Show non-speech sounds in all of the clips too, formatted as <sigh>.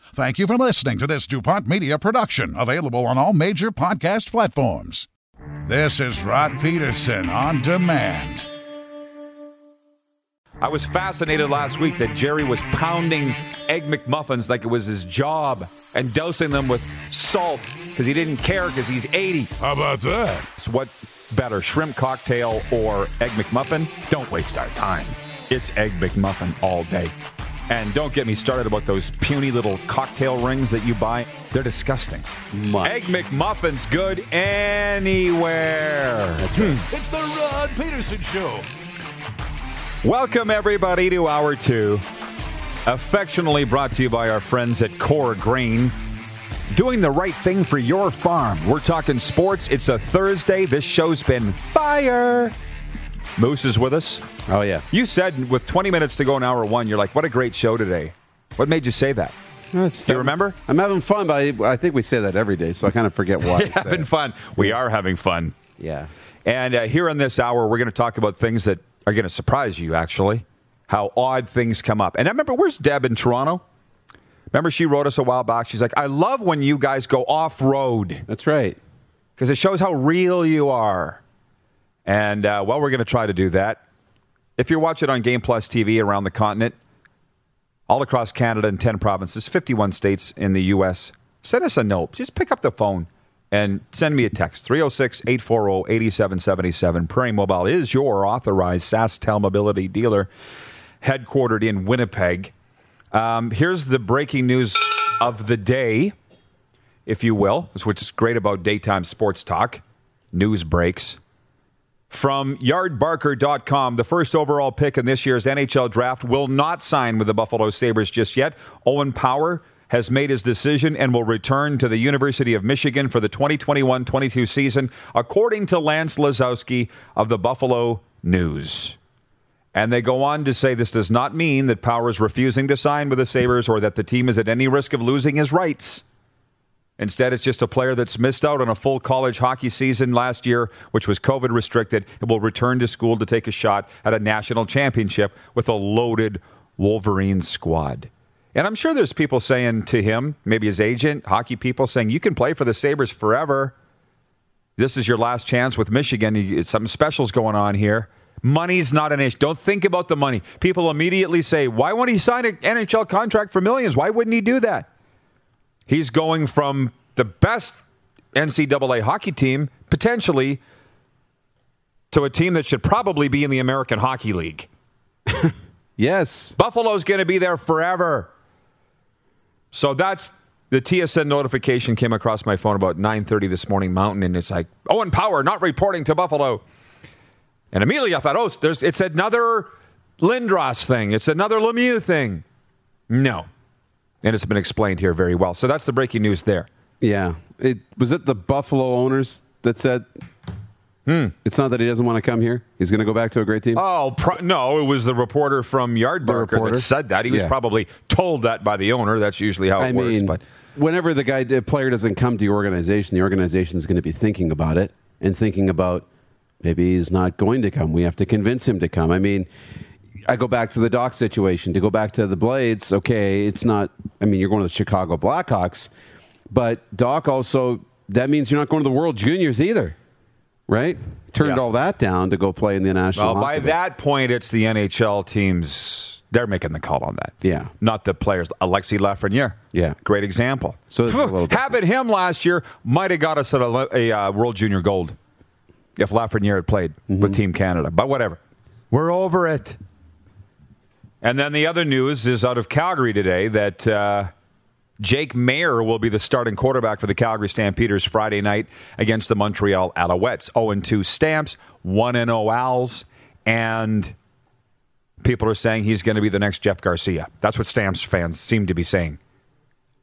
Thank you for listening to this DuPont Media production, available on all major podcast platforms. This is Rod Peterson on demand. I was fascinated last week that Jerry was pounding Egg McMuffins like it was his job and dosing them with salt because he didn't care because he's 80. How about that? So what better, shrimp cocktail or Egg McMuffin? Don't waste our time. It's Egg McMuffin all day. And don't get me started about those puny little cocktail rings that you buy. They're disgusting. Much. Egg McMuffin's good anywhere. That's right. Hmm. It's the Rod Peterson Show. Welcome, everybody, to Hour 2. Affectionately brought to you by our friends at Core Grain. Doing the right thing for your farm. We're talking sports. It's a Thursday. This show's been fire. Moose is with us. Oh yeah. You said with 20 minutes to go in hour one, you're like, what a great show today. What made you say that? Do you remember? I'm having fun, but I, I think we say that every day, so I kind of forget why. <laughs> Having fun. We are having fun. Yeah. And uh, here in this hour, we're going to talk about things that are going to surprise you, actually. How odd things come up. And I remember, where's Deb in Toronto? Remember, she wrote us a while back. She's like, I love when you guys go off road That's right. because it shows how real you are. And, uh, well, we're going to try to do that. If you're watching on Game Plus TV around the continent, all across Canada and 10 provinces, 51 states in the U.S., send us a note. Just pick up the phone and send me a text 306 840 8777. Prairie Mobile is your authorized SaskTel mobility dealer, headquartered in Winnipeg. Um, here's the breaking news of the day, if you will, which is great about daytime sports talk, news breaks. From yardbarker.com, the first overall pick in this year's NHL draft will not sign with the Buffalo Sabres just yet. Owen Power has made his decision and will return to the University of Michigan for the 2021 22 season, according to Lance Lysowski of the Buffalo News. And they go on to say this does not mean that Power is refusing to sign with the Sabres or that the team is at any risk of losing his rights. Instead, it's just a player that's missed out on a full college hockey season last year, which was COVID restricted. It will return to school to take a shot at a national championship with a loaded Wolverine squad. And I'm sure there's people saying to him, maybe his agent, hockey people saying, you can play for the Sabres forever. This is your last chance with Michigan. You- Some specials going on here. Money's not an issue. Don't think about the money. People immediately say, why won't he sign an NHL contract for millions? Why wouldn't he do that? He's going from the best NCAA hockey team, potentially, to a team that should probably be in the American Hockey League. <laughs> Yes. Buffalo's going to be there forever. So that's the TSN notification came across my phone about 9:30 this morning Mountain, and it's like Owen Power not reporting to Buffalo. And immediately I thought, oh, there's it's another Lindros thing. It's another Lemieux thing. No, and it's been explained here very well. So that's the breaking news there. Yeah. It was it the Buffalo owners that said hmm. it's not that he doesn't want to come here. He's going to go back to a great team. Oh pro- no, it was the reporter from Yardbarker that said that. He was Yeah. probably told that by the owner. That's usually how it I works. mean, but whenever the guy, the player doesn't come to your organization, the organization is going to be thinking about it and thinking about maybe he's not going to come. We have to convince him to come. I mean, I go back to the Dach situation. To go back to the Blades, okay, it's not. I mean, you're going to the Chicago Blackhawks, but Dach also that means you're not going to the World Juniors either, right? Turned Yeah. all that down to go play in the National. Well, by League. that point, it's the NHL teams. They're making the call on that. Yeah. Not the players. Alexis Lafreniere. Yeah. Great example. So this is a little different. Having him last year might have got us a, a uh, World Junior Gold if Lafreniere had played Mm-hmm. with Team Canada. But whatever. We're over it. And then the other news is out of Calgary today that uh, Jake Maier will be the starting quarterback for the Calgary Stampeders Friday night against the Montreal Alouettes. 0 2 Stamps, 1 0 Owls, and people are saying he's going to be the next Jeff Garcia. That's what Stamps fans seem to be saying.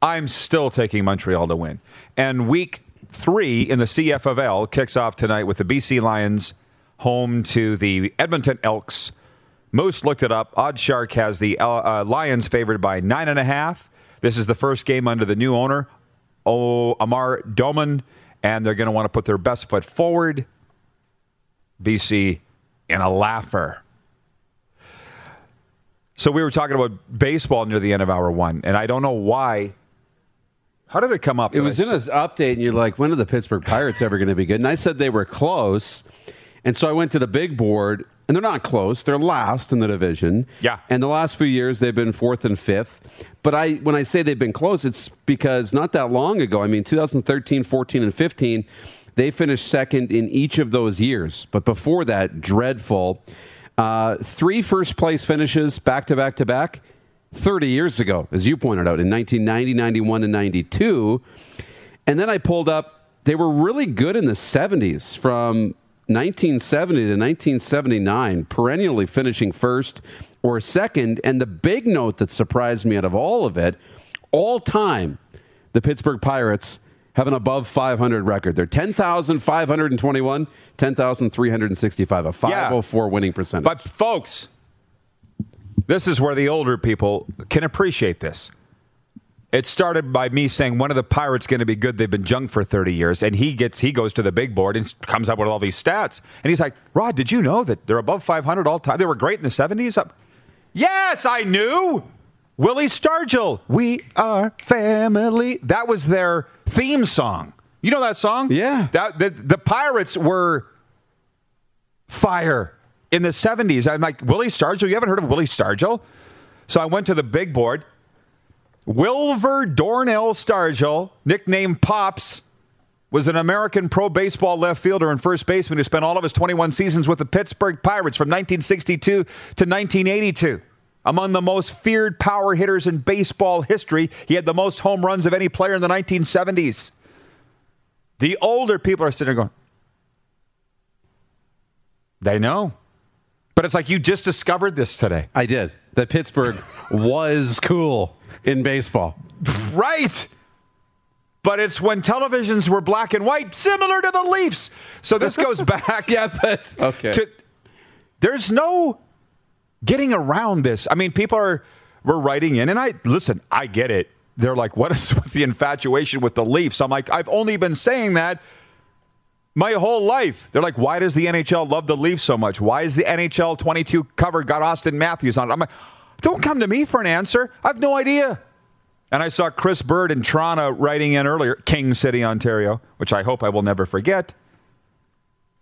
I'm still taking Montreal to win. And week three in the CFL kicks off tonight with the BC Lions home to the Edmonton Elks. Moose looked it up. OddsShark has the uh, uh, Lions favored by nine and a half. This is the first game under the new owner, oh, Amar Doman, and they're going to want to put their best foot forward. BC in a laugher. So we were talking about baseball near the end of hour one, and I don't know why. How did it come up? It was I in s- update, and you're like, when are the Pittsburgh Pirates ever going to be good? And I said they were close. And so I went to the big board, and they're not close. They're last in the division. Yeah. And the last few years, they've been fourth and fifth. But I, when I say they've been close, it's because not that long ago, I mean, 2013, 14, and 15, they finished second in each of those years. But before that, dreadful. Uh, three first place finishes back to back to back 30 years ago, as you pointed out, in 1990, 91, and 92. And then I pulled up, they were really good in the 70s from 1970 to 1979, perennially finishing first or second. And the big note that surprised me out of all of it, all time, the Pittsburgh Pirates have an above 500 record. They're 10,521, 10,365, a 504 winning percentage. But folks, this is where the older people can appreciate this. It started by me saying one of the Pirates going to be good. They've been junk for 30 years, and he gets he goes to the big board and comes up with all these stats. And he's like, "Rod, did you know that they're above 500 all time? They were great in the 70s." I'm- Yes, I knew. Willie Stargell, "We Are Family." That was their theme song. You know that song? Yeah. That the, the Pirates were fire in the 70s. I'm like, Willie Stargell? You haven't heard of Willie Stargell? So I went to the big board. Wilver Dornell Stargell, nicknamed Pops, was an American pro baseball left fielder and first baseman who spent all of his 21 seasons with the Pittsburgh Pirates from 1962 to 1982. Among the most feared power hitters in baseball history, he had the most home runs of any player in the 1970s. The older people are sitting there going, they know. But it's like you just discovered this today. I did. That Pittsburgh <laughs> was cool in baseball. Right. But it's when televisions were black and white, similar to the Leafs. So this <laughs> goes back. Yeah, but okay. to, there's no getting around this. I mean, people are were writing in, and I listen. I get it. They're like, "What is <laughs> with the infatuation with the Leafs?" I'm like, I've only been saying that my whole life. They're like, "Why does the NHL love the Leafs so much? Why is the NHL 22 cover got Auston Matthews on it?" I'm like, "Don't come to me for an answer. I have no idea." And I saw Chris Bird in Toronto writing in earlier, King City, Ontario, which I hope I will never forget.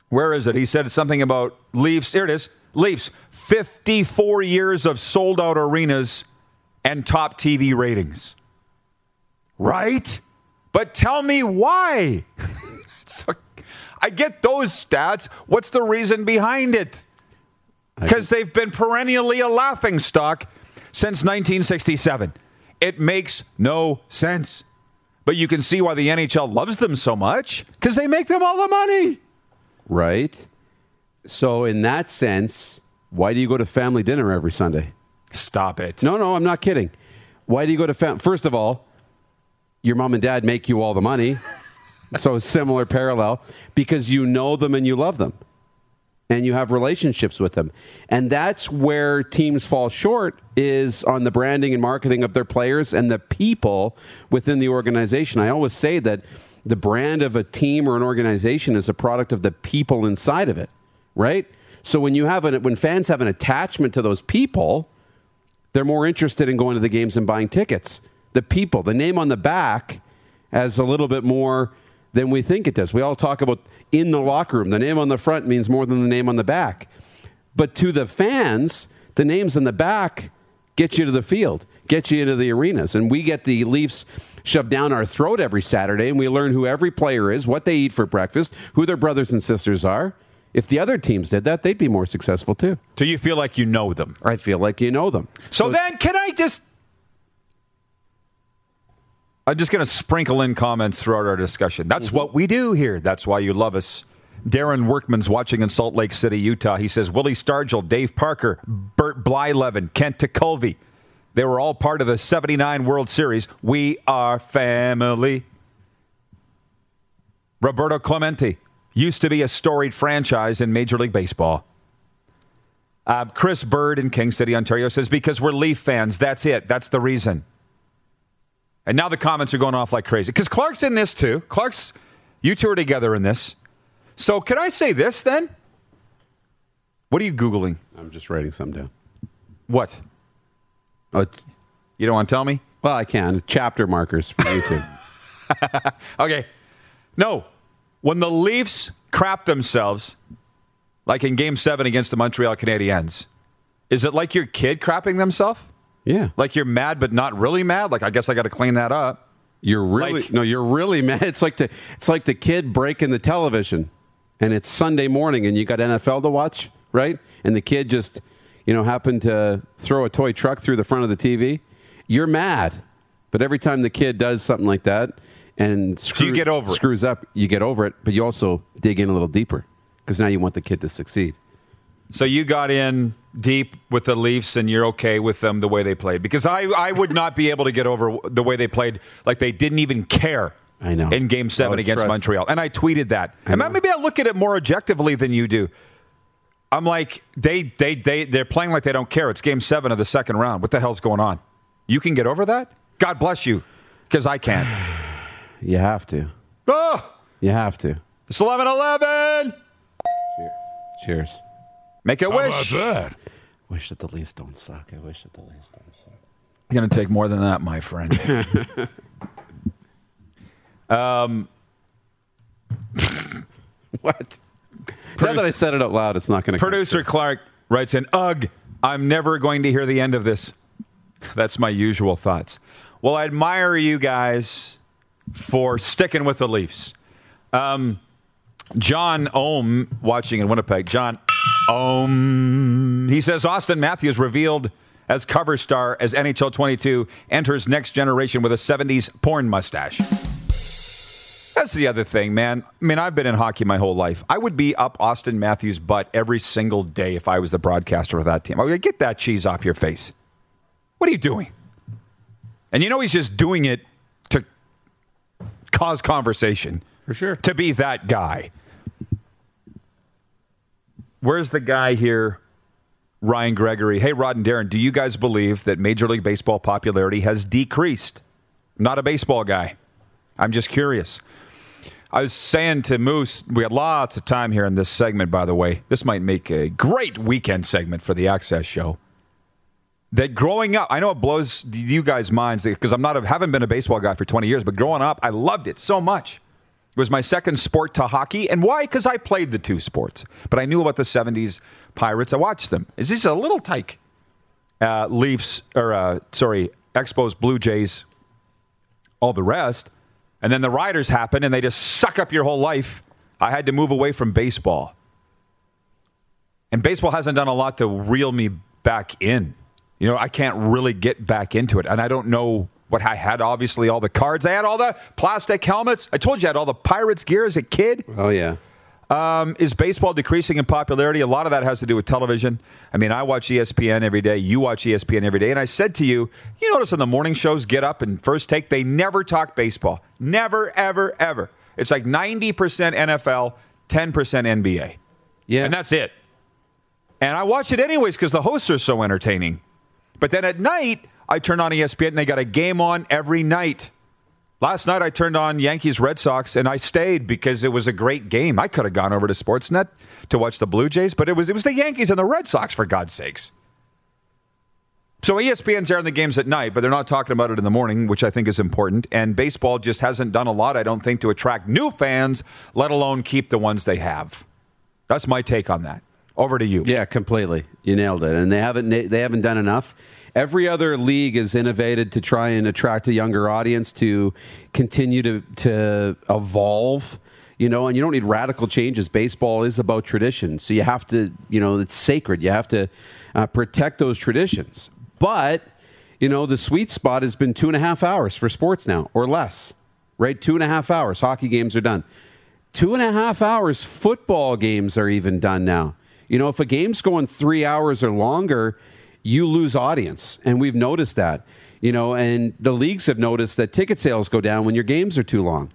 Where is it? He said something about Leafs. Here it is. Leafs, 54 years of sold out arenas and top TV ratings. Right? But tell me why. <laughs> I get those stats. What's the reason behind it? Because they've been perennially a laughing stock since 1967. It makes no sense. But you can see why the NHL loves them so much because they make them all the money. right? So, in that sense, why do you go to family dinner every Sunday? Stop it. No, no, I'm not kidding. Why do you go to fam? First of all, your mom and dad make you all the money. So, similar parallel because you know them and you love them. and you have relationships with them. And that's where teams fall short is on the branding and marketing of their players and the people within the organization. I always say that the brand of a team or an organization is a product of the people inside of it, right? So when you have an, when fans have an attachment to those people, they're more interested in going to the games and buying tickets. The people, the name on the back has a little bit more than we think it does. We all talk about in the locker room. The name on the front means more than the name on the back. But to the fans, the names on the back get you to the field, get you into the arenas. And we get the Leafs shoved down our throat every Saturday, and we learn who every player is, what they eat for breakfast, who their brothers and sisters are. If the other teams did that, they'd be more successful too. So you feel like you know them. I feel like you know them. So, so then, can I just I'm just going to sprinkle in comments throughout our discussion. That's mm-hmm. what we do here. That's why you love us. Darren Workman's watching in Salt Lake City, Utah. He says Willie Stargell, Dave Parker, Bert Blyleven, Kent Tekulve. They were all part of the 79 World Series. We are family. Roberto Clemente used to be a storied franchise in Major League Baseball. Uh, Chris Bird in King City, Ontario says, because we're Leaf fans. That's it. That's the reason. And now the comments are going off like crazy. Because Clark's in this too. Clark's, you two are together in this. So can I say this then? What are you Googling? I'm just writing something down. What? Oh, it's, you don't want to tell me? Well, I can. Chapter markers for YouTube. <laughs> okay. No. When the Leafs crap themselves, like in game seven against the Montreal Canadiens, is it like your kid crapping themselves? Yeah. Like you're mad, but not really mad. Like I guess I got to clean that up. You're really like, no, you're really mad. <laughs> It's like the it's like the kid breaking the television, and it's Sunday morning, and you got NFL to watch, right? And the kid just, you know, happened to throw a toy truck through the front of the TV. You're mad, but every time the kid does something like that and screws, so you get over screws it. up, you get over it. But you also dig in a little deeper because now you want the kid to succeed. So you got in deep with the Leafs and you're okay with them the way they played? Because I, I would not be able to get over the way they played like they didn't even care I know. in game 7 oh, against trust. Montreal. And I tweeted that. I and maybe I look at it more objectively than you do. I'm like they they they they're playing like they don't care. It's game 7 of the second round. What the hell's going on? You can get over that? God bless you because I can't. <sighs> You have to. Oh you have to. It's 11 11 cheers Make a How wish. that? Wish that the Leafs don't suck. I wish that the Leafs don't suck. It's going to take more than that, my friend. <laughs> um, <laughs> what? now that I said it out loud, it's not going to. Producer Clark writes in, "Ugh, I'm never going to hear the end of this." That's my usual thoughts. Well, I admire you guys for sticking with the Leafs. Um, John Ohm watching in Winnipeg. John, um, he says Auston Matthews revealed as cover star as NHL 22 enters next generation with a 70s porn mustache. That's the other thing, man. I mean, I've been in hockey my whole life. I would be up Auston Matthews' butt every single day if I was the broadcaster for that team. I would get that cheese off your face. What are you doing? And you know he's just doing it to cause conversation. For sure. To be that guy. Where's the guy here? Ryan Gregory. Hey, Rod and Darren, do you guys believe that Major League Baseball popularity has decreased? not a baseball guy. I'm just curious. I was saying to Moose, we had lots of time here in this segment, by the way. This might make a great weekend segment for the Access Show. That growing up, I know it blows you guys' minds because I'm not a, haven't been a baseball guy for 20 years, but growing up, I loved it so much. It was my second sport to hockey. And why? Because I played the two sports. But I knew about the 70s Pirates. I watched them. Is this a little tyke? Uh, Leafs, or uh, sorry, Expos, Blue Jays, all the rest. And then the Riders happen and they just suck up your whole life. I had to move away from baseball. And baseball hasn't done a lot to reel me back in. You know, I can't really get back into it. And I don't know what I had obviously all the cards. I had all the plastic helmets. I told you I had all the Pirates gear as a kid. Oh yeah. Um, is baseball decreasing in popularity? A lot of that has to do with television. I mean, I watch ESPN every day. You watch ESPN every day. And I said to you, you notice on the morning shows, Get Up and First Take, they never talk baseball. Never, ever, ever. It's like 90% NFL, 10% NBA. Yeah. And that's it. And I watch it anyways because the hosts are so entertaining. But then at night, I turn on ESPN and they got a game on every night. Last night I turned on Yankees Red Sox and I stayed because it was a great game. I could have gone over to Sportsnet to watch the Blue Jays, but it was it was the Yankees and the Red Sox for God's sakes. So ESPN's airing the games at night, but they're not talking about it in the morning, which I think is important. And baseball just hasn't done a lot, I don't think, to attract new fans, let alone keep the ones they have. That's my take on that. Over to you. Yeah, completely. You nailed it. And they haven't they haven't done enough. Every other league is innovated to try and attract a younger audience to continue to to evolve. You know, and you don't need radical changes. Baseball is about tradition, so you have to, you know, it's sacred. You have to uh, protect those traditions. But you know, the sweet spot has been two and a half hours for sports now, or less. Right, two and a half hours. Hockey games are done. Two and a half hours. Football games are even done now. You know, if a game's going three hours or longer, you lose audience. And we've noticed that. You know, and the leagues have noticed that ticket sales go down when your games are too long.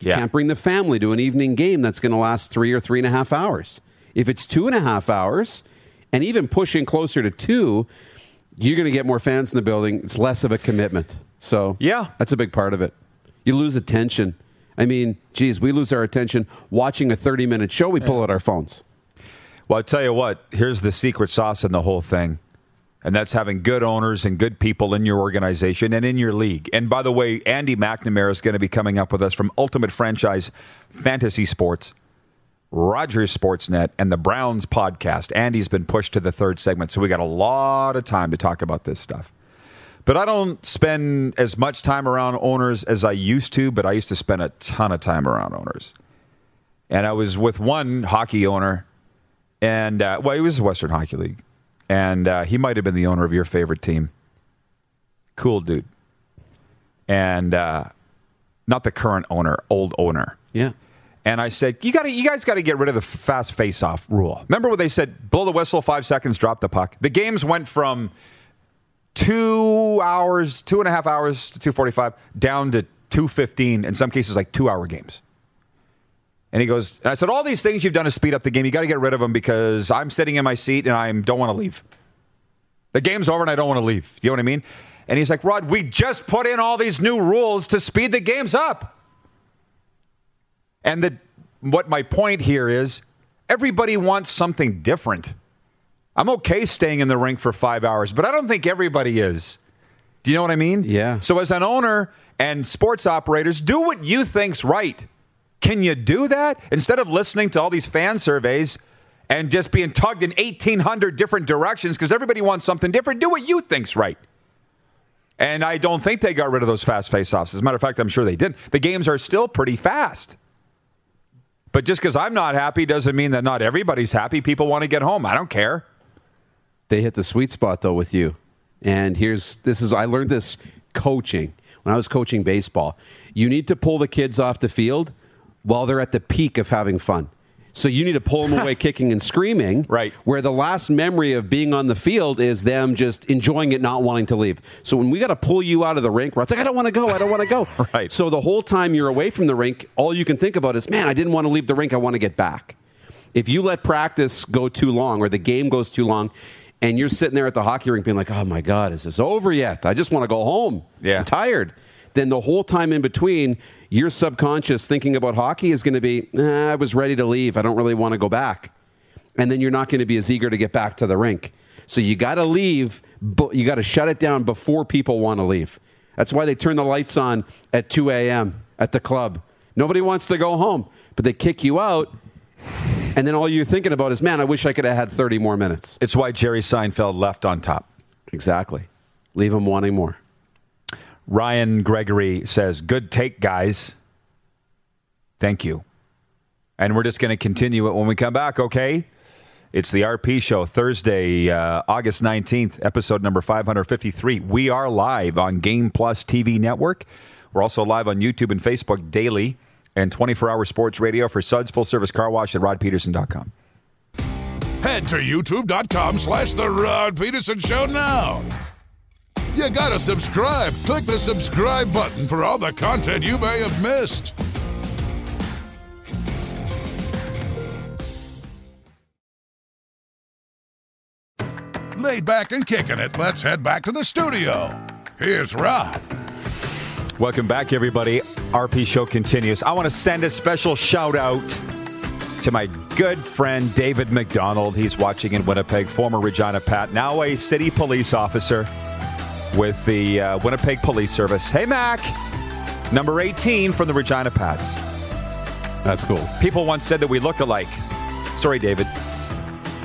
You Yeah. can't bring the family to an evening game that's going to last three or three and a half hours. If it's two and a half hours, and even pushing closer to two, you're going to get more fans in the building. It's less of a commitment. So, Yeah. that's a big part of it. You lose attention. I mean, geez, we lose our attention watching a 30 minute show. We pull out our phones. Well, I tell you what, here's the secret sauce in the whole thing. And that's having good owners and good people in your organization and in your league. And by the way, Andy McNamara is going to be coming up with us from Ultimate Franchise Fantasy Sports, Rogers Sportsnet, and the Browns podcast. Andy's been pushed to the third segment, so we got a lot of time to talk about this stuff. But I don't spend as much time around owners as I used to, but I used to spend a ton of time around owners. And I was with one hockey owner and uh, well, he was the Western Hockey League, and uh, he might have been the owner of your favorite team. Cool dude, and uh, not the current owner, old owner. Yeah. And I said, "You got you guys got to get rid of the fast face-off rule." Remember what they said, "Blow the whistle, five seconds, drop the puck." The games went from two hours, two and a half hours to two forty-five, down to two fifteen. In some cases, like two-hour games. And he goes, and I said, all these things you've done to speed up the game, you got to get rid of them because I'm sitting in my seat and I don't want to leave. The game's over and I don't want to leave. You know what I mean? And he's like, Rod, we just put in all these new rules to speed the games up. And the, what my point here is everybody wants something different. I'm okay staying in the rink for five hours, but I don't think everybody is. Do you know what I mean? Yeah. So as an owner and sports operators, do what you think's right. Can you do that instead of listening to all these fan surveys and just being tugged in 1800 different directions because everybody wants something different? Do what you think's right. And I don't think they got rid of those fast face-offs. As a matter of fact, I'm sure they didn't. The games are still pretty fast. But just because I'm not happy doesn't mean that not everybody's happy. People want to get home. I don't care. They hit the sweet spot though with you. And here's this is I learned this coaching when I was coaching baseball. You need to pull the kids off the field while they're at the peak of having fun. So you need to pull them <laughs> away kicking and screaming. Right. Where the last memory of being on the field is them just enjoying it, not wanting to leave. So when we got to pull you out of the rink, where it's like, I don't want to go, I don't want to go. <laughs> Right. So the whole time you're away from the rink, all you can think about is, man, I didn't want to leave the rink, I want to get back. If you let practice go too long or the game goes too long, and you're sitting there at the hockey rink being like, oh my God, is this over yet? I just want to go home. Yeah. I'm tired. Then the whole time in between, your subconscious thinking about hockey is going to be, "Nah, I was ready to leave. I don't really want to go back. And then you're not going to be as eager to get back to the rink. So you got to leave, but you got to shut it down before people want to leave. That's why they turn the lights on at 2 a.m. at the club. Nobody wants to go home, but they kick you out. And then all you're thinking about is, man, I wish I could have had 30 more minutes. It's why Jerry Seinfeld left on top. Exactly. Leave them wanting more. Ryan Gregory says, Good take, guys. Thank you. And we're just going to continue it when we come back, okay? It's the RP Show, Thursday, uh, August 19th, episode number 553. We are live on Game Plus TV Network. We're also live on YouTube and Facebook daily and 24 hour sports radio for Suds Full Service Car Wash at rodpeterson.com. Head to youtube.com slash The Rod Peterson Show now you gotta subscribe. Click the subscribe button for all the content you may have missed. Laid back and kicking it, let's head back to the studio. Here's Rod. Welcome back, everybody. RP Show continues. I want to send a special shout out to my good friend David McDonald. He's watching in Winnipeg, former Regina Pat, now a city police officer with the uh, Winnipeg Police Service. Hey, Mac, number 18 from the Regina Pats. That's cool. People once said that we look alike. Sorry, David.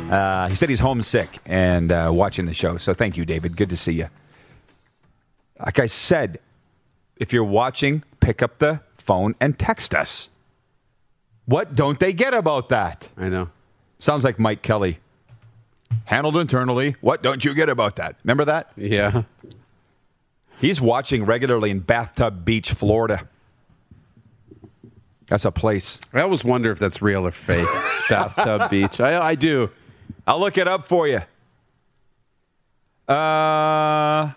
Uh, he said he's homesick and uh, watching the show. So thank you, David. Good to see you. Like I said, if you're watching, pick up the phone and text us. What don't they get about that? I know. Sounds like Mike Kelly. Handled internally. What don't you get about that? Remember that? Yeah. He's watching regularly in Bathtub Beach, Florida. That's a place. I always wonder if that's real or fake. <laughs> Bathtub Beach. I, I do. I'll look it up for you. Uh,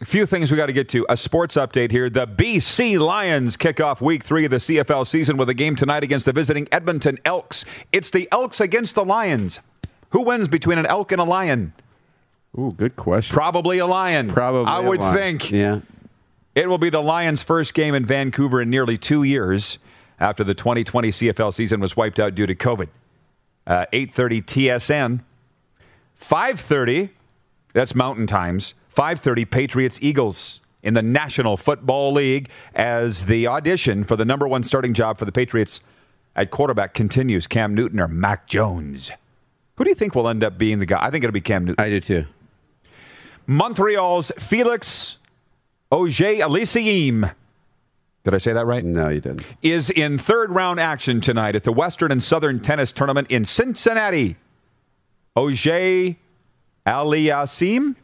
a few things we got to get to. A sports update here. The BC Lions kick off week three of the CFL season with a game tonight against the visiting Edmonton Elks. It's the Elks against the Lions. Who wins between an elk and a lion? Ooh, good question. Probably a lion. Probably. I would lot. think. Yeah. It will be the Lions' first game in Vancouver in nearly two years after the 2020 CFL season was wiped out due to COVID. Uh, 8:30 TSN, 5:30. That's Mountain Times. 5:30 Patriots Eagles in the National Football League as the audition for the number one starting job for the Patriots at quarterback continues. Cam Newton or Mac Jones. Who do you think will end up being the guy? I think it'll be Cam Newton. I do too. Montreal's Felix Auger Aliassime. Did I say that right? No, you didn't. Is in third round action tonight at the Western and Southern Tennis Tournament in Cincinnati. Auger Aliassime,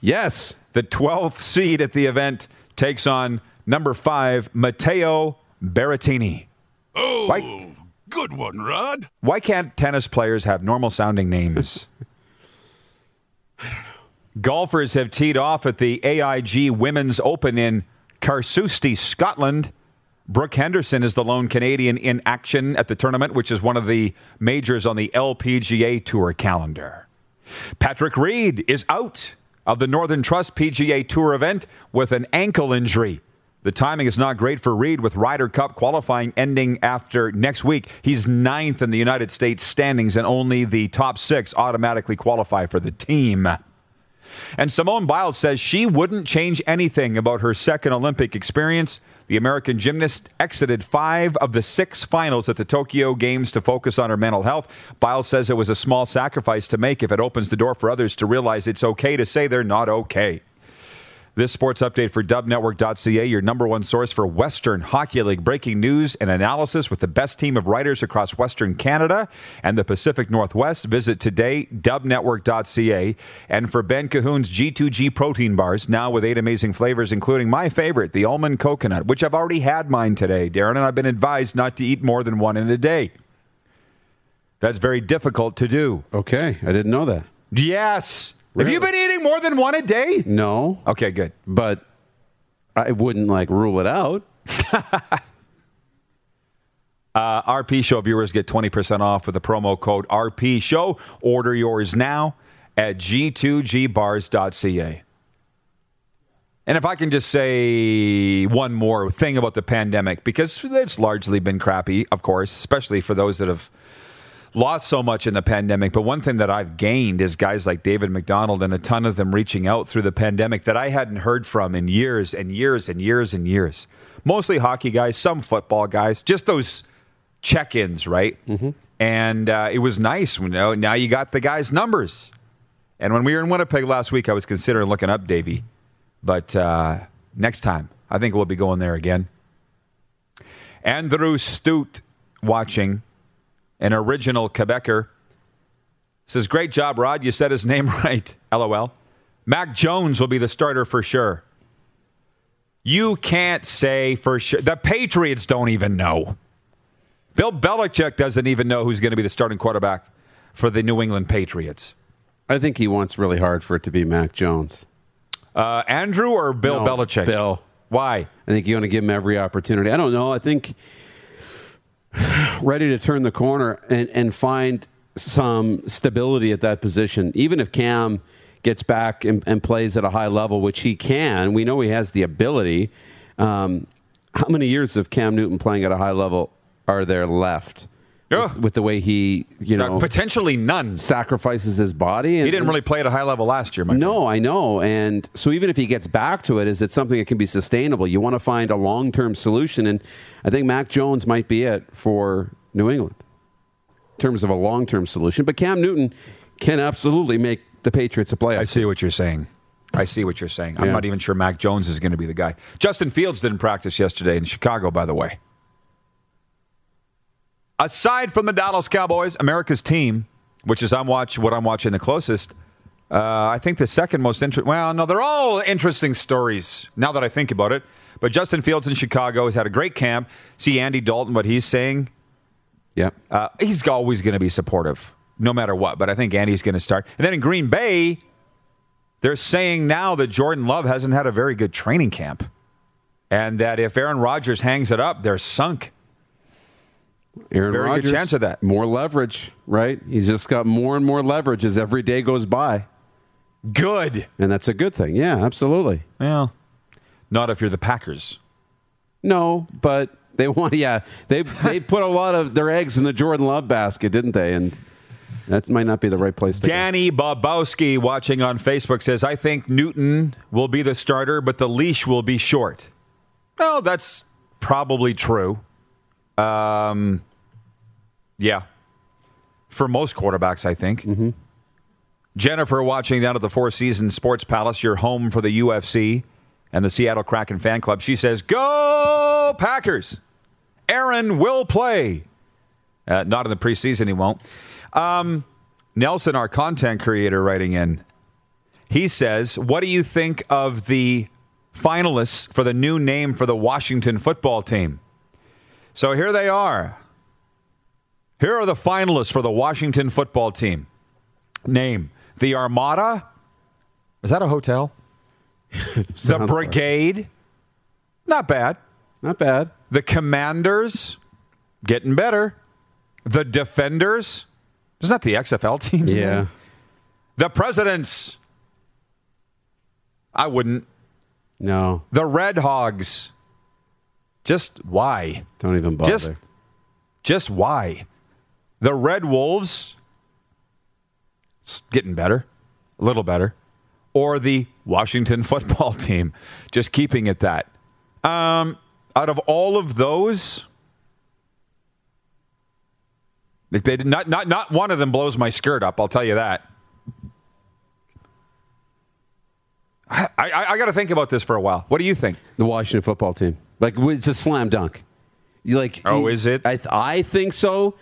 Yes. the 12th seed at the event, takes on number five, Matteo Berrettini. Oh, Why- good one, Rod. Why can't tennis players have normal sounding names? <laughs> Golfers have teed off at the AIG Women's Open in Carnoustie, Scotland. Brooke Henderson is the lone Canadian in action at the tournament, which is one of the majors on the LPGA Tour calendar. Patrick Reed is out of the Northern Trust PGA Tour event with an ankle injury. The timing is not great for Reed with Ryder Cup qualifying ending after next week. He's ninth in the United States standings, and only the top six automatically qualify for the team. And Simone Biles says she wouldn't change anything about her second Olympic experience. The American gymnast exited five of the six finals at the Tokyo Games to focus on her mental health. Biles says it was a small sacrifice to make if it opens the door for others to realize it's okay to say they're not okay. This sports update for dubnetwork.ca, your number one source for Western Hockey League breaking news and analysis with the best team of writers across Western Canada and the Pacific Northwest. Visit today, dubnetwork.ca. And for Ben Cahoon's G2G protein bars, now with eight amazing flavors, including my favorite, the almond coconut, which I've already had mine today, Darren, and I've been advised not to eat more than one in a day. That's very difficult to do. Okay. I didn't know that. Yes. Have you been eating more than one a day? No. Okay, good. But I wouldn't like rule it out. <laughs> Uh, RP Show viewers get 20% off with the promo code RP Show. Order yours now at g2gbars.ca. And if I can just say one more thing about the pandemic, because it's largely been crappy, of course, especially for those that have lost so much in the pandemic. But one thing that I've gained is guys like David McDonald and a ton of them reaching out through the pandemic that I hadn't heard from in years and years and years and years. Mostly hockey guys, some football guys, just those check ins, right? Mm-hmm. And uh, it was nice. You know, now you got the guys' numbers. And when we were in Winnipeg last week, I was considering looking up Davey. But uh, next time, I think we'll be going there again. Andrew Stute watching, an original Quebecer, says, Great job, Rod. You said his <laughs> name right. LOL. Mac Jones will be the starter for sure. You can't say for sure. The Patriots don't even know. Bill Belichick doesn't even know who's going to be the starting quarterback for the New England Patriots. I think he wants really hard for it to be Mac Jones. Uh, Andrew or Bill No, Belichick? Bill. Why? I think you want to give him every opportunity. I don't know. I think ready to turn the corner and, and find some stability at that position. Even if Cam gets back and, and plays at a high level, which he can, we know he has the ability. Um, how many years of Cam Newton playing at a high level are there left? Yeah. With, with the way he, you know, Uh, potentially none. sacrifices his body. And, He didn't really play at a high level last year, my no, I know. And so even if he gets back to it, is it something that can be sustainable? You want to find a long term solution. And I think Mac Jones might be it for New England in terms of a long term solution. But Cam Newton can absolutely make the Patriots a playoff. I see what you're saying. I see what you're saying. I'm not even sure Mac Jones is going to be the guy. Justin Fields didn't practice yesterday in Chicago, by the way. Aside from the Dallas Cowboys, America's team, which is I'm watch what I'm watching the closest. Uh, I think the second most interesting. Well, no, they're all interesting stories. Now that I think about it, but Justin Fields in Chicago has had a great camp. See Andy Dalton, what he's saying. Yeah. Uh, he's always going to be supportive, no matter what. But I think Andy's going to start. And then in Green Bay, they're saying now that Jordan Love hasn't had a very good training camp, and that if Aaron Rodgers hangs it up, they're sunk. Aaron Very good Rodgers, chance of that. More leverage, right? He's just got more and more leverage as every day goes by. Good. And that's a good thing. Yeah, absolutely. Well, not if you're the Packers. No, but they want, <laughs> yeah, they, they put a lot of their eggs in the Jordan Love basket, didn't they? And that might not be the right place to go. Danny Bobowski watching on Facebook says, I think Newton will be the starter, but the leash will be short. Well, that's probably true. Um, yeah. For most quarterbacks, I think. Mm-hmm. Jennifer watching down at the Four Seasons Sports Palace, your home for the UFC and the Seattle Kraken fan club. She says, Go Packers! Aaron will play. Uh, not in the preseason, he won't. Um, Nelson, our content creator, writing in, he says, What do you think of the finalists for the new name for the Washington football team? So here they are. Here are the finalists for the Washington football team. Name the Armada. Is that a hotel? <laughs> the like- Brigade. Not bad. Not bad. The Commanders. Getting better. The Defenders. Isn't that the XFL team? Yeah. The Presidents. I wouldn't. No, The Red Hogs. Just why? don't even bother. Just, just why? The Red Wolves. It's getting better, a little better, or the Washington <laughs> football team. Just keeping it that. Um, out of all of those, like they did not not not one of them blows my skirt up. I'll tell you that. I, I, I got to think about this for a while. What do you think? the Washington football team. Like it's a slam dunk. You like? Oh, is it? I I think so.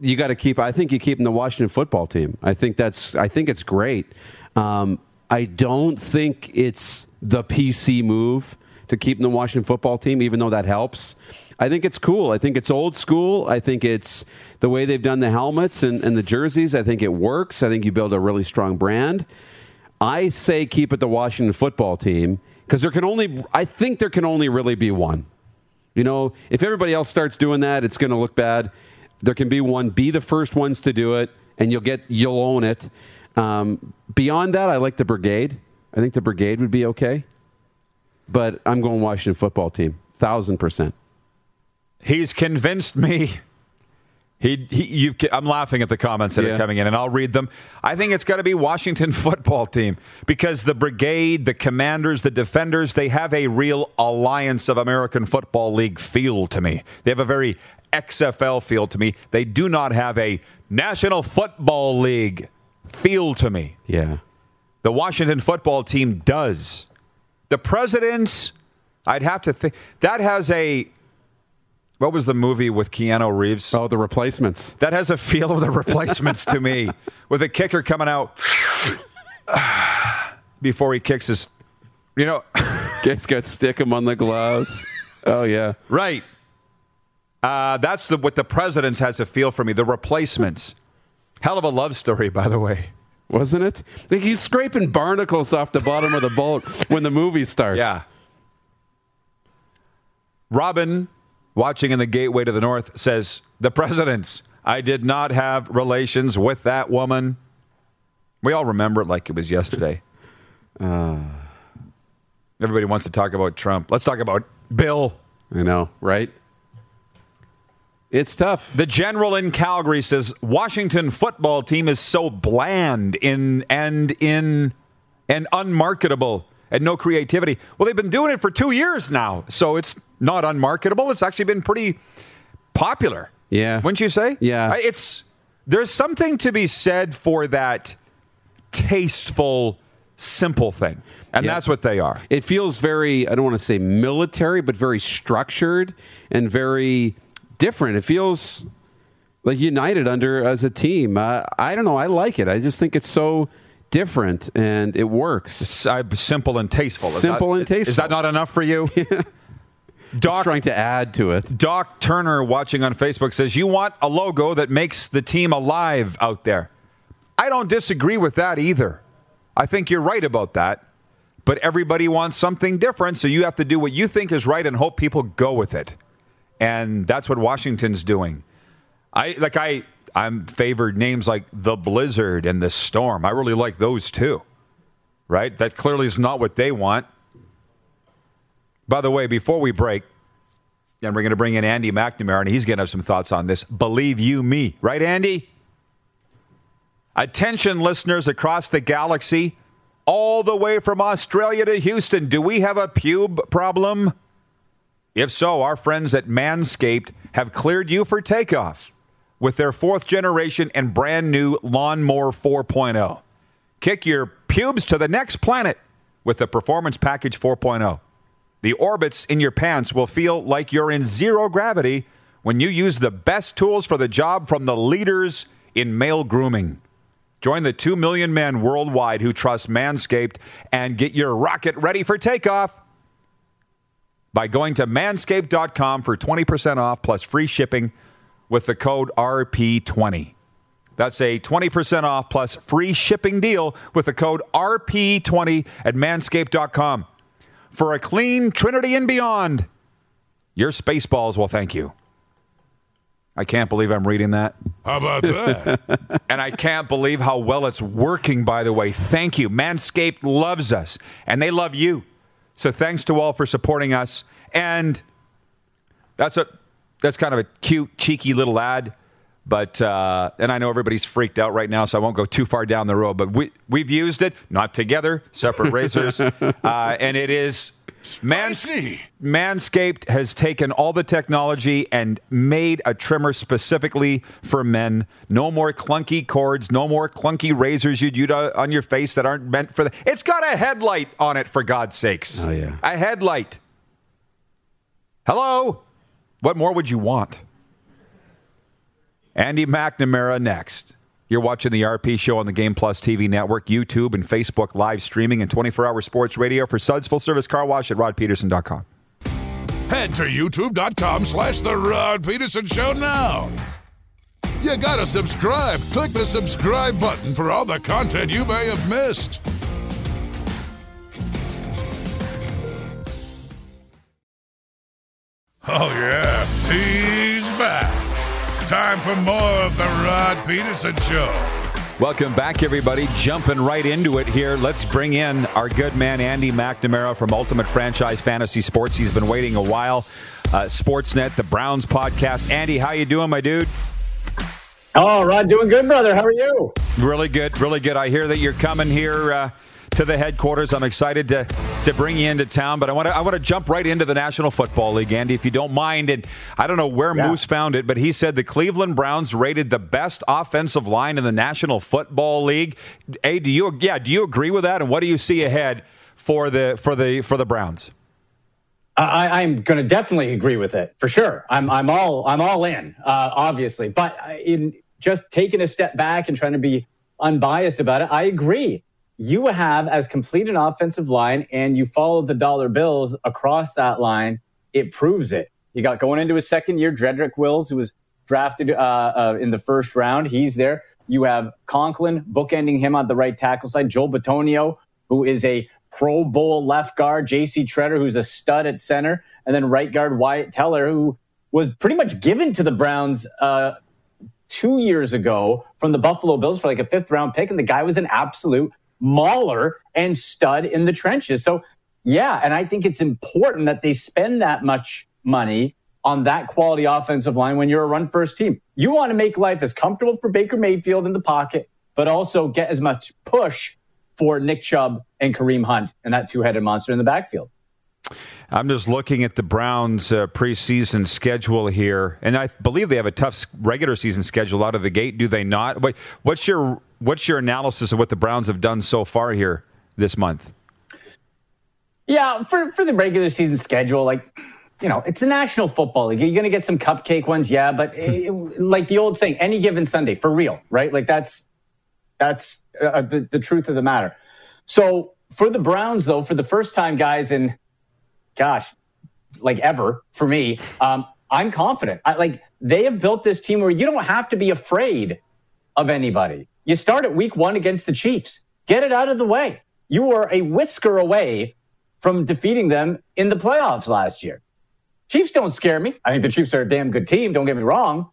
You got to keep. I think you keep in the Washington football team. I think that's. I think it's great. Um, I don't think it's the PC move to keep in the Washington football team, even though that helps. I think it's cool. I think it's old school. I think it's the way they've done the helmets and, and the jerseys. I think it works. I think you build a really strong brand. I say keep it the Washington football team because there can only, I think there can only really be one. You know, if everybody else starts doing that, it's going to look bad. There can be one. Be the first ones to do it, and you'll get, you'll own it. Um, beyond that, I like the brigade. I think the brigade would be okay, but I'm going Washington football team, thousand percent. He's convinced me. He, he you've, I'm laughing at the comments that Yeah. are coming in, and I'll read them. I think it's got to be Washington <laughs> football team because the brigade, the commanders, the defenders, they have a real Alliance of American Football League feel to me. They have a very XFL feel to me. They do not have a National Football League feel to me. Yeah, The Washington football team does. The Presidents, I'd have to think that has a. What was the movie with Keanu Reeves? Oh, the replacements. That has a feel of the replacements to me, <laughs> with a kicker coming out before he kicks his. You know, <laughs> Guys got stick him on the gloves. Oh yeah. right. Uh, that's the, what the Presidents has a feel for me. The replacements. Hell of a love story, by the way. Wasn't it? Like he's scraping barnacles off the bottom of the boat when the movie starts. Yeah. Robin, watching in the gateway to the north, says, The presidents. I did not have relations with that woman. We all remember it like it was yesterday. Uh, everybody wants to talk about Trump. Let's talk about Bill. I know, right? It's tough. The general in Calgary says Washington football team is so bland in and in and unmarketable and no creativity. Well, they've been doing it for two years now, so it's not unmarketable. It's actually been pretty popular. Yeah, wouldn't you say? Yeah, it's there's something to be said for that tasteful, simple thing, and yeah. that's what they are. It feels very I don't want to say military, but very structured and very different. It feels like united under as a team. Uh, I don't know. I like it. I just think it's so different and it works. It's, simple and tasteful. Simple that, and tasteful. Is that not enough for you? <laughs> Doc trying to add to it. Doc Turner watching on Facebook says you want a logo that makes the team alive out there. I don't disagree with that either. I think you're right about that. But everybody wants something different, so you have to do what you think is right and hope people go with it. And that's what Washington's doing. I like I I'm favored names like the Blizzard and the Storm. I really like those too. Right? That clearly is not what they want. By the way, before we break, and we're going to bring in Andy McNamara, and he's going to have some thoughts on this. Believe you me, right, Andy? Attention, listeners across the galaxy, all the way from Australia to Houston. Do we have a pube problem? If so, our friends at Manscaped have cleared you for takeoff with their fourth generation and brand new Lawnmower 4.0. Kick your pubes to the next planet with the Performance Package 4.0. The orbits in your pants will feel like you're in zero gravity when you use the best tools for the job from the leaders in male grooming. Join the 2 million men worldwide who trust Manscaped and get your rocket ready for takeoff by going to manscaped.com for 20% off plus free shipping with the code RP20. That's a 20% off plus free shipping deal with the code RP20 at manscaped.com for a clean Trinity and beyond. Your Spaceballs will thank you. I can't believe I'm reading that. How about <laughs> that? and I can't believe how well it's working, by the way. Thank you. Manscaped loves us, and they love you. So thanks to all for supporting us. And that's a that's kind of a cute, cheeky little ad. But uh, and I know everybody's freaked out right now, so I won't go too far down the road. But we we've used it, not together, separate razors, <laughs> uh, and it is Mans- Manscaped has taken all the technology and made a trimmer specifically for men. No more clunky cords, no more clunky razors you'd use on your face that aren't meant for the. It's got a headlight on it, for God's sakes. Oh yeah, a headlight. Hello, what more would you want? Andy McNamara next. You're watching the RP show on the Game Plus TV network, YouTube, and Facebook live streaming and 24 hour sports radio for Suds Full Service Car Wash at rodpeterson.com. Head to youtube.com slash The Rod Peterson Show now. You gotta subscribe. Click the subscribe button for all the content you may have missed. Oh, yeah, he's back. Time for more of the Rod Peterson Show. Welcome back, everybody. Jumping right into it here. Let's bring in our good man, Andy McNamara from Ultimate Franchise Fantasy Sports. He's been waiting a while. Uh, Sportsnet, the Browns podcast. Andy, how you doing, my dude? Oh, Rod, doing good, brother. How are you? Really good, really good. I hear that you're coming here uh, to the headquarters. I'm excited to to bring you into town, but I want to I want to jump right into the National Football League, Andy, if you don't mind. And I don't know where yeah. Moose found it, but he said the Cleveland Browns rated the best offensive line in the National Football League. Hey, do you yeah, do you agree with that? And what do you see ahead for the for the for the Browns? I, am going to definitely agree with it for sure. I'm I'm all I'm all in, uh, obviously. But in just taking a step back and trying to be unbiased about it, I agree you have as complete an offensive line and you follow the dollar bills across that line, it proves it. You got going into his second year, Jedrick Wills, who was drafted uh, uh, in the first round. He's there. You have Conklin bookending him on the right tackle side. Joel Bitonio, who is a Pro Bowl left guard. J.C. Tretter, who's a stud at center. And then right guard Wyatt Teller, who was pretty much given to the Browns uh, two years ago from the Buffalo Bills for like a fifth round pick, and the guy was an absolute mauler and stud in the trenches. So, yeah, and I think it's important that they spend that much money on that quality offensive line when you're a run first team. You want to make life as comfortable for Baker Mayfield in the pocket, but also get as much push for Nick Chubb and Kareem Hunt and that two headed monster in the backfield. I'm just looking at the Browns' uh, preseason schedule here, and I believe they have a tough regular season schedule out of the gate. Do they not? Wait, what's your what's your analysis of what the Browns have done so far here this month? Yeah, for for the regular season schedule, like you know, it's a National Football League. You're going to get some cupcake ones, yeah, but it, <laughs> like the old saying, any given Sunday, for real, right? Like that's that's uh, the, the truth of the matter. So for the Browns, though, for the first time, guys, in gosh, like ever for me, um, I'm confident. I, like they have built this team where you don't have to be afraid of anybody. You start at week one against the Chiefs. Get it out of the way. You were a whisker away from defeating them in the playoffs last year. Chiefs don't scare me. I think the Chiefs are a damn good team, don't get me wrong.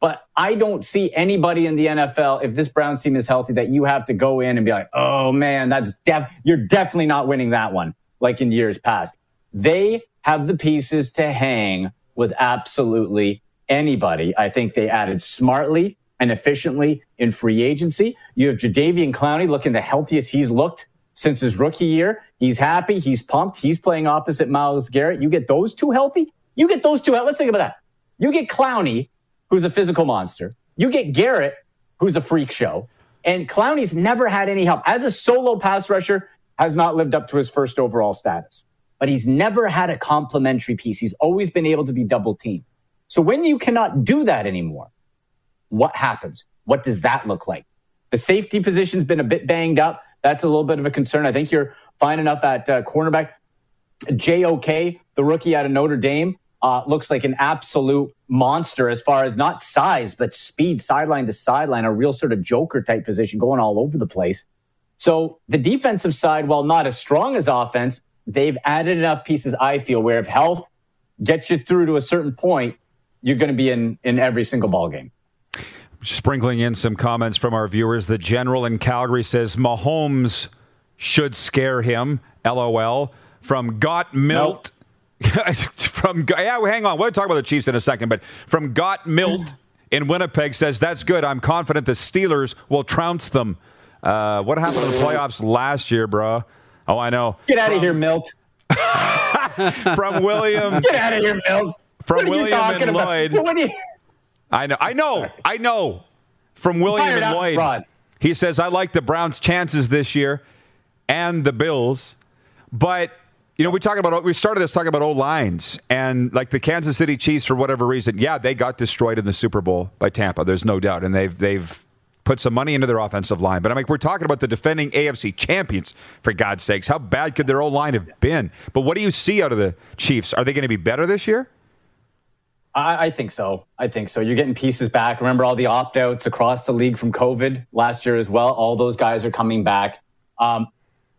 But I don't see anybody in the NFL, if this Browns team is healthy, that you have to go in and be like, oh man, that's def- you're definitely not winning that one like in years past. They have the pieces to hang with absolutely anybody. I think they added smartly and efficiently in free agency. You have Jadeveon Clowney looking the healthiest he's looked since his rookie year. He's happy. He's pumped. He's playing opposite Myles Garrett. You get those two healthy. You get those two. Let's think about that. You get Clowney, who's a physical monster. You get Garrett, who's a freak show. And Clowney's never had any help. As a solo pass rusher, has not lived up to his first overall status. But he's never had a complementary piece. He's always been able to be double teamed. So when you cannot do that anymore, what happens? What does that look like? The safety position's been a bit banged up. That's a little bit of a concern. I think you're fine enough at uh, cornerback. JOK, the rookie out of Notre Dame, uh, looks like an absolute monster as far as not size, but speed, sideline to sideline, a real sort of joker type position going all over the place. So the defensive side, while not as strong as offense, they've added enough pieces, I feel, where if health gets you through to a certain point, you're going to be in, in every single ball game. Sprinkling in some comments from our viewers. The general in Calgary says Mahomes should scare him. LOL. From Got Milt. Nope. <laughs> from yeah, hang on. We'll talk about the Chiefs in a second, but from Got Milt in Winnipeg says that's good. I'm confident the Steelers will trounce them. Uh, what happened in the playoffs last year, bro? Oh, I know. Get out <laughs> of here, Milt. from William. Get out of here, Milt. From William and Lloyd. I know. I know. I know. From William and Lloyd. Rod. He says, I like the Browns' chances this year and the Bills. But, you know, we talk about we started this talking about old lines and like the Kansas City Chiefs for whatever reason. Yeah, they got destroyed in the Super Bowl by Tampa. There's no doubt. And they've they've put some money into their offensive line. But I'm like, we're talking about the defending AFC champions, for God's sakes. How bad could their old line have been? But what do you see out of the Chiefs? Are they going to be better this year? I, I, think so. I think so. You're getting pieces back. Remember all the opt outs across the league from COVID last year as well. All those guys are coming back. Um,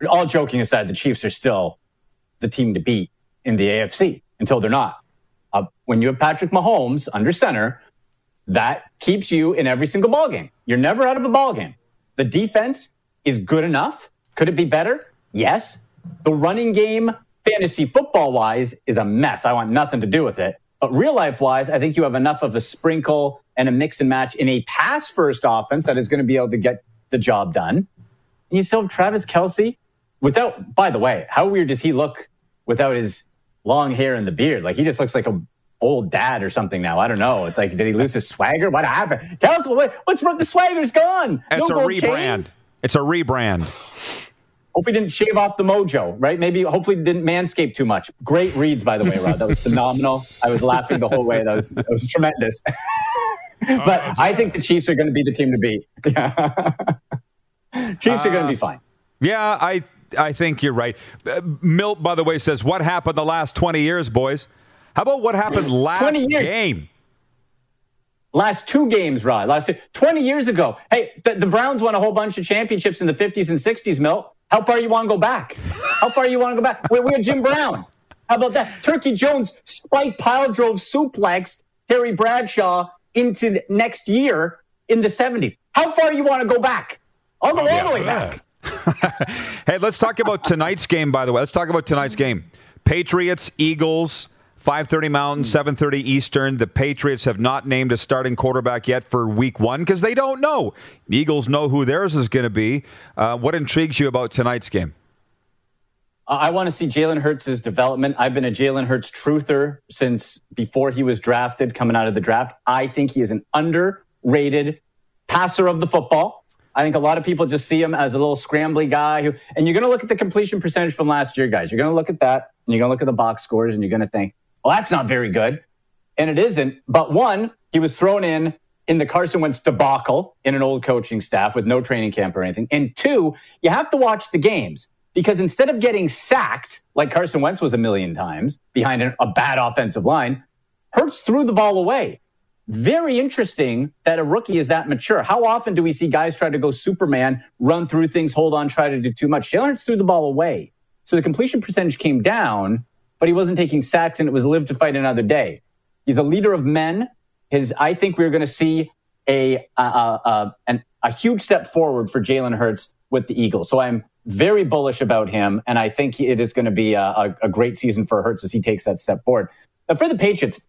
all joking aside, the Chiefs are still the team to beat in the AFC until they're not. Uh, when you have Patrick Mahomes under center, that keeps you in every single ball game. You're never out of a ball game. The defense is good enough. Could it be better? Yes. The running game, fantasy football wise, is a mess. I want nothing to do with it. But real life wise, I think you have enough of a sprinkle and a mix and match in a pass first offense that is going to be able to get the job done. And you still have Travis Kelce without, by the way, how weird does he look without his long hair and the beard? Like he just looks like a old dad or something now. I don't know. It's like, did he lose his swagger? What happened? Tell us what, what's wrong? The swagger's gone. It's no a rebrand. Chains? It's a rebrand. Hope he didn't shave off the mojo, right? Maybe, hopefully, didn't manscape too much. Great reads, by the way, Rod. That was phenomenal. I was laughing the whole way. That was that was tremendous. <laughs> but oh, I think the Chiefs are going to be the team to beat. <laughs> Chiefs uh, are going to be fine. Yeah, I I think you're right. Uh, Milt, by the way, says what happened the last 20 years, boys. How about what happened <laughs> last game? Last two games, Rod. Last two, 20 years ago. Hey, the, the, Browns won a whole bunch of championships in the 50s and 60s, Milt. How far you want to go back? How far you want to go back? We, we had Jim Brown. How about that? Turkey Jones spike pile drove suplex Terry Bradshaw into next year in the 70s. How far you want to go back? I'll go oh, all the way back. <laughs> hey, let's talk about tonight's game, by the way. Let's talk about tonight's game. Patriots, Eagles, 5.30 Mountain, 7.30 Eastern. The Patriots have not named a starting quarterback yet for week one because they don't know. Eagles know who theirs is going to be. Uh, what intrigues you about tonight's game? I want to see Jalen Hurts' development. I've been a Jalen Hurts truther since before he was drafted, coming out of the draft. I think he is an underrated passer of the football. I think a lot of people just see him as a little scrambly guy who, and you're going to look at the completion percentage from last year, guys. You're going to look at that and you're going to look at the box scores and you're going to think, well, that's not very good. And it isn't. But one, he was thrown in in the Carson Wentz debacle in an old coaching staff with no training camp or anything. And two, you have to watch the games because instead of getting sacked like Carson Wentz was a million times behind a bad offensive line, Hurts threw the ball away very interesting that a rookie is that mature. How often do we see guys try to go Superman, run through things, hold on, try to do too much? Jalen threw the ball away. So the completion percentage came down, but he wasn't taking sacks and it was live to fight another day. He's a leader of men. His, I think we're going to see a, a, a, a huge step forward for Jalen Hurts with the Eagles. So I'm very bullish about him. And I think it is going to be a, a great season for Hurts as he takes that step forward. But for the Patriots,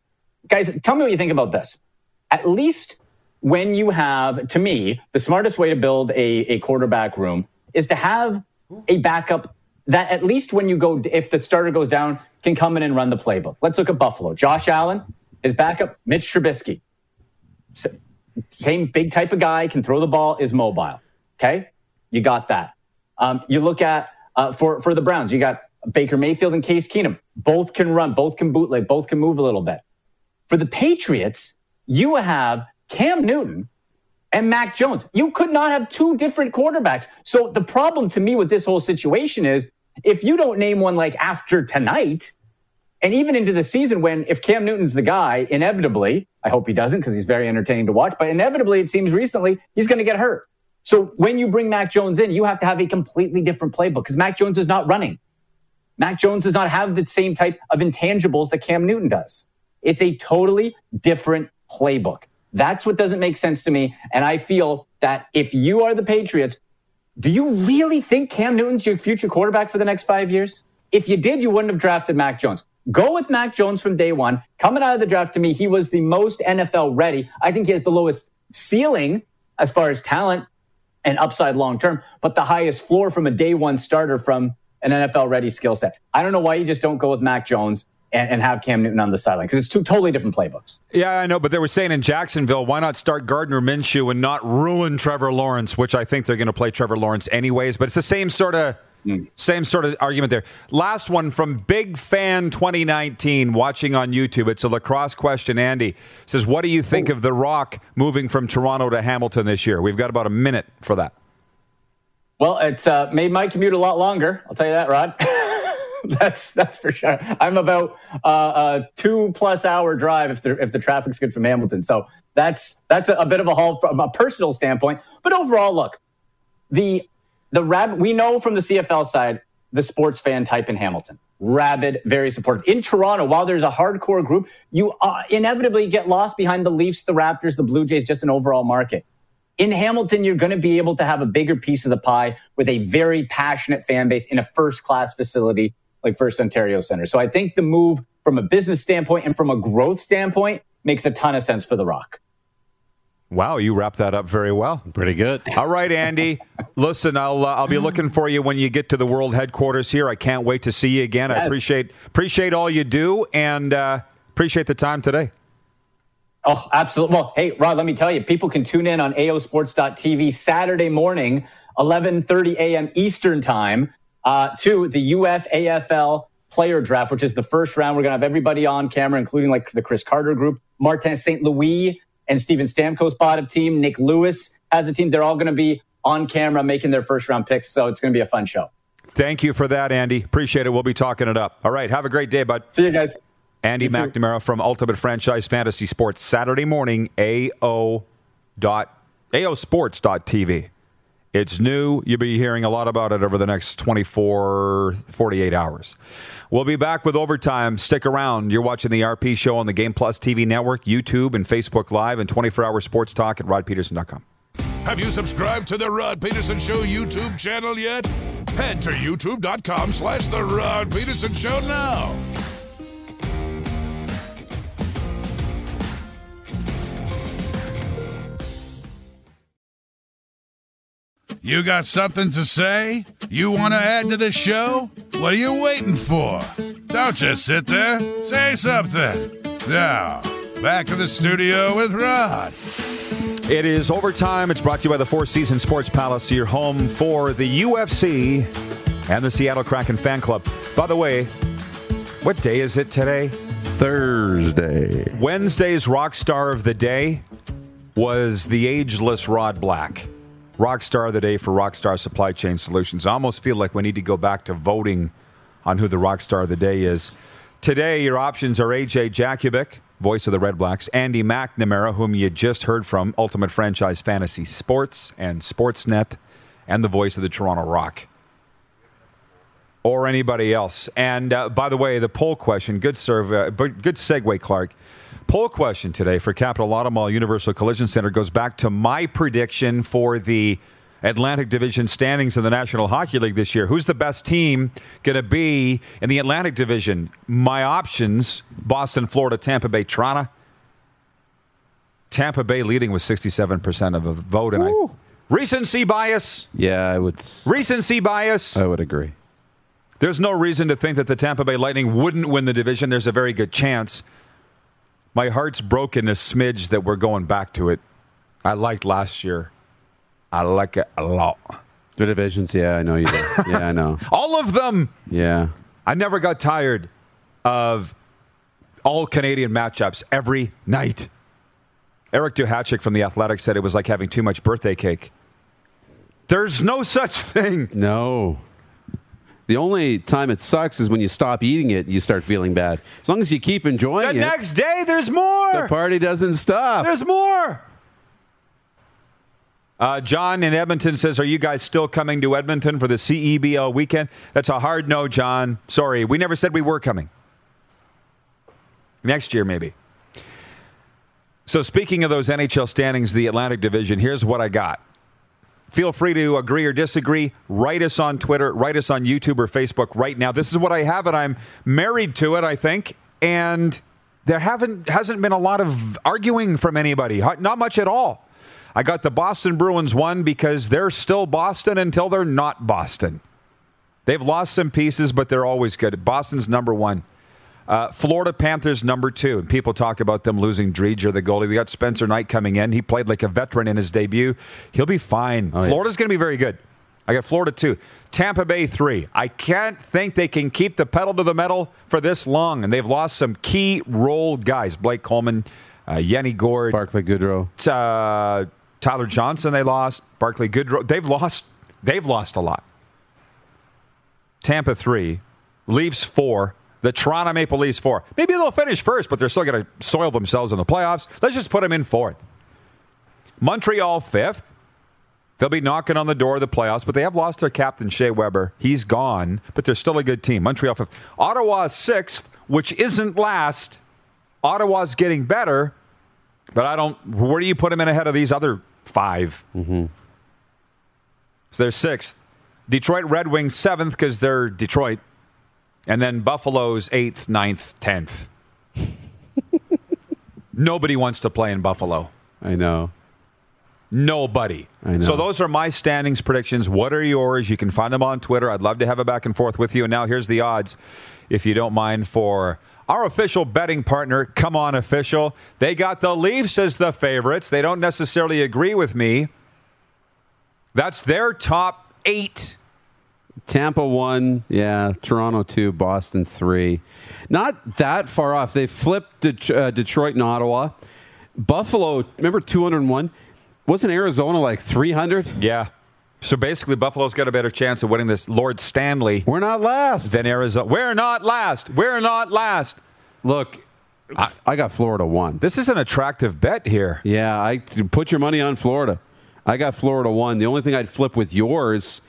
guys, tell me what you think about this at least when you have, to me, the smartest way to build a, a quarterback room is to have a backup that at least when you go, if the starter goes down, can come in and run the playbook. Let's look at Buffalo. Josh Allen, his backup, Mitch Trubisky. Same big type of guy, can throw the ball, is mobile. Okay, you got that. Um, you look at uh, for for the Browns, you got Baker Mayfield and Case Keenum. Both can run, both can bootleg, both can move a little bit. For the Patriots, you have Cam Newton and Mac Jones. You could not have two different quarterbacks. So the problem to me with this whole situation is if you don't name one like after tonight, and even into the season when if Cam Newton's the guy, inevitably, I hope he doesn't because he's very entertaining to watch, but inevitably it seems recently he's going to get hurt. So when you bring Mac Jones in, you have to have a completely different playbook because Mac Jones is not running. Mac Jones does not have the same type of intangibles that Cam Newton does. It's a totally different playbook. That's what doesn't make sense to me. And I feel that if you are the Patriots, do you really think Cam Newton's your future quarterback for the next five years? If you did, you wouldn't have drafted Mac Jones. Go with Mac Jones from day one. Coming out of the draft to me, he was the most NFL ready. I think he has the lowest ceiling as far as talent and upside long term, but the highest floor from a day one starter from an NFL ready skill set. I don't know why you just don't go with Mac Jones and, and have Cam Newton on the sideline because it's two totally different playbooks. Yeah, I know, but they were saying in Jacksonville, why not start Gardner Minshew and not ruin Trevor Lawrence, which I think they're going to play Trevor Lawrence anyways. But it's the same sort of. Mm. Same sort of argument there. Last one from Big Fan 2019, watching on YouTube. It's a lacrosse question. Andy says, What do you think of The Rock moving from Toronto to Hamilton this year? We've got about a minute for that. Well, it's uh, made my commute a lot longer. I'll tell you that, Rod. <laughs> <laughs> that's that's for sure. I'm about uh, a two plus hour drive if the if the traffic's good from Hamilton. So that's that's a, a bit of a haul from a personal standpoint. But overall, look, the the rab we know from the CFL side the sports fan type in Hamilton. Rabid, very supportive. In Toronto, while there's a hardcore group, you uh, inevitably get lost behind the Leafs, the Raptors, the Blue Jays, just an overall market. In Hamilton, you're going to be able to have a bigger piece of the pie with a very passionate fan base in a first class facility like First Ontario Center. So I think the move from a business standpoint and from a growth standpoint makes a ton of sense for The Rock. Wow, you wrapped that up very well. Pretty good. All right, Andy. <laughs> Listen, I'll uh, I'll be looking for you when you get to the world headquarters here. I can't wait to see you again. Yes. I appreciate appreciate all you do and uh, appreciate the time today. Oh, absolutely. Well, hey, Rod, let me tell you, people can tune in on aosports.tv Saturday morning, 11:30 a.m. Eastern Time uh, to the UFAFL player draft, which is the first round. We're going to have everybody on camera, including like the Chris Carter group, Martin St. Louis and Steven Stamkos bought a team. Nick Lewis has a team. They're all going to be on camera making their first round picks. So it's going to be a fun show. Thank you for that, Andy. Appreciate it. We'll be talking it up. All right. Have a great day, bud. See you guys. Andy you McNamara from Ultimate Franchise Fantasy Sports, Saturday morning, AO dot, AOsports.tv. It's new. You'll be hearing a lot about it over the next 24, 48 hours. We'll be back with overtime. Stick around. You're watching the RP show on the Game Plus TV network, YouTube, and Facebook Live, and 24 hour sports talk at rodpeterson.com. Have you subscribed to the Rod Peterson Show YouTube channel yet? Head to youtube.com slash the Rod Peterson Show now. You got something to say? You want to add to the show? What are you waiting for? Don't just sit there. Say something. Now, back to the studio with Rod. It is overtime. It's brought to you by the Four Seasons Sports Palace, your home for the UFC and the Seattle Kraken fan club. By the way, what day is it today? Thursday. Wednesday's rock star of the day was the ageless Rod Black. Rock star of the day for Rockstar Supply Chain Solutions. I almost feel like we need to go back to voting on who the rock star of the day is. Today, your options are AJ Jakubik, voice of the Red Blacks, Andy McNamara, whom you just heard from, Ultimate Franchise Fantasy Sports and Sportsnet, and the voice of the Toronto Rock. Or anybody else. And uh, by the way, the poll question, good survey, but good segue, Clark. Poll question today for Capital Auto Mall Universal Collision Center goes back to my prediction for the Atlantic Division standings in the National Hockey League this year. Who's the best team going to be in the Atlantic Division? My options Boston, Florida, Tampa Bay, Toronto. Tampa Bay leading with 67% of the vote. And I, recency bias. Yeah, I would. Recency bias. I would agree. There's no reason to think that the Tampa Bay Lightning wouldn't win the division. There's a very good chance. My heart's broken a smidge that we're going back to it. I liked last year. I like it a lot. The divisions, yeah, I know you do. <laughs> Yeah, I know. All of them. Yeah. I never got tired of all Canadian matchups every night. Eric Duhatschek from The Athletic said it was like having too much birthday cake. There's no such thing. No. The only time it sucks is when you stop eating it, and you start feeling bad. As long as you keep The enjoying it, The next day, there's more. the party doesn't stop. There's more. Uh, John in Edmonton says, Are you guys still coming to Edmonton for the CEBL weekend? That's a hard no, John. Sorry. We never said we were coming. Next year, maybe. So, speaking of those NHL standings, the Atlantic Division, here's what I got. Feel free to agree or disagree. Write us on Twitter, write us on YouTube or Facebook right now. This is what I have, and I'm married to it, I think. And there haven't hasn't been a lot of arguing from anybody, not much at all. I got the Boston Bruins one because they're still Boston until they're not Boston. They've lost some pieces, but they're always good. Boston's number one. Uh, Florida Panthers number two. And people talk about them losing Driedger, the goalie. They got Spencer Knight coming in. He played like a veteran in his debut. He'll be fine. yeah. Florida's going to be very good. I got Florida two. Tampa Bay three. I can't think they can keep the pedal to the metal for this long. And they've lost some key role guys. Blake Coleman, uh, Yanni Gourde, Barclay Goodrow. uh, Tyler Johnson they lost. Barclay Goodrow. They've lost. They've lost a lot. Tampa three, Leafs four. The Toronto Maple Leafs four. Maybe they'll finish first, but they're still going to soil themselves in the playoffs. Let's just put them in fourth. Montreal fifth. They'll be knocking on the door of the playoffs, but they have lost their captain Shea Weber. He's gone, but they're still a good team. Montreal fifth. Ottawa sixth, which isn't last. Ottawa's getting better, but I don't. Where do you put them in ahead of these other 5 Mm-hmm. So they're sixth. Detroit Red Wings seventh because they're Detroit, and then Buffalo's eighth, ninth, tenth. Nobody wants to play in Buffalo. I know. Nobody. I know. So those are my standings predictions. What are yours? You can find them on Twitter. I'd love to have a back and forth with you. And now here's the odds, if you don't mind, for our official betting partner, Come On Official. They got the Leafs as the favorites. They don't necessarily agree with me. That's their top eight. Tampa one, yeah. Toronto two, Boston three. Not that far off. They flipped Det- uh, Detroit and Ottawa. Buffalo, remember 201? Wasn't Arizona like 300? Yeah. So basically, Buffalo's got a better chance of winning this Lord Stanley We're not last. than Arizona. We're not last. We're not last. Look, I, got Florida one. This is an attractive bet here. Yeah, I put your money on Florida. I got Florida one. The only thing I'd flip with yours, I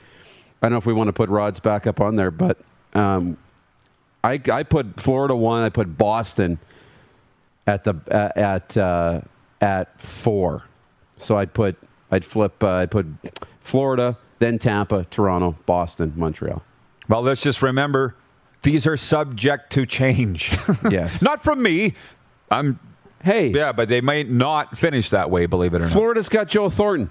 don't know if we want to put Rod's back up on there, but um, I, I put Florida one. I put Boston at the uh, at uh, at four. So I'd put I'd flip uh, I'd put Florida, then Tampa, Toronto, Boston, Montreal. Well, let's just remember these are subject to change. <laughs> Yes. not from me. I'm Hey, yeah, but they might not finish that way. Believe it or not. Florida's got Joe Thornton.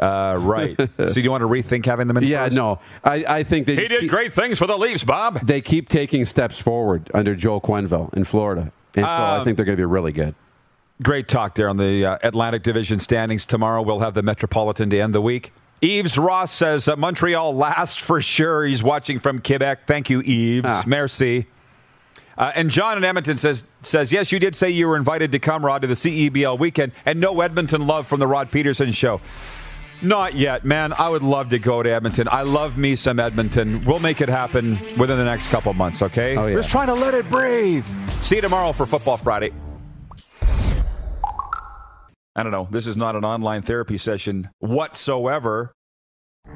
Not. Uh, right. <laughs> so do you want to rethink having them in? Yeah, first? no, I, I think they He did keep- great things for the Leafs, Bob. They keep taking steps forward under Joel Quenneville in Florida, and so I Um, think they're going to be really good. Great talk there on the uh, Atlantic Division standings. Tomorrow we'll have the Metropolitan to end the week. Eves Ross says uh, Montreal last for sure. He's watching from Quebec. Thank you, Eves. Ah. Merci. Uh, and John in Edmonton says says yes, you did say you were invited to come, Rod, to the CEBL weekend, and no Edmonton love from the Rod Peterson show. Not yet, man. I would love to go to Edmonton. I love me some Edmonton. We'll make it happen within the next couple months, okay? Oh, yeah. Just trying to let it breathe. See you tomorrow for Football Friday. I don't know. This is not an online therapy session whatsoever.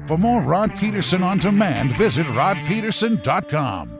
For more Rod Peterson on demand, visit rodpeterson.com.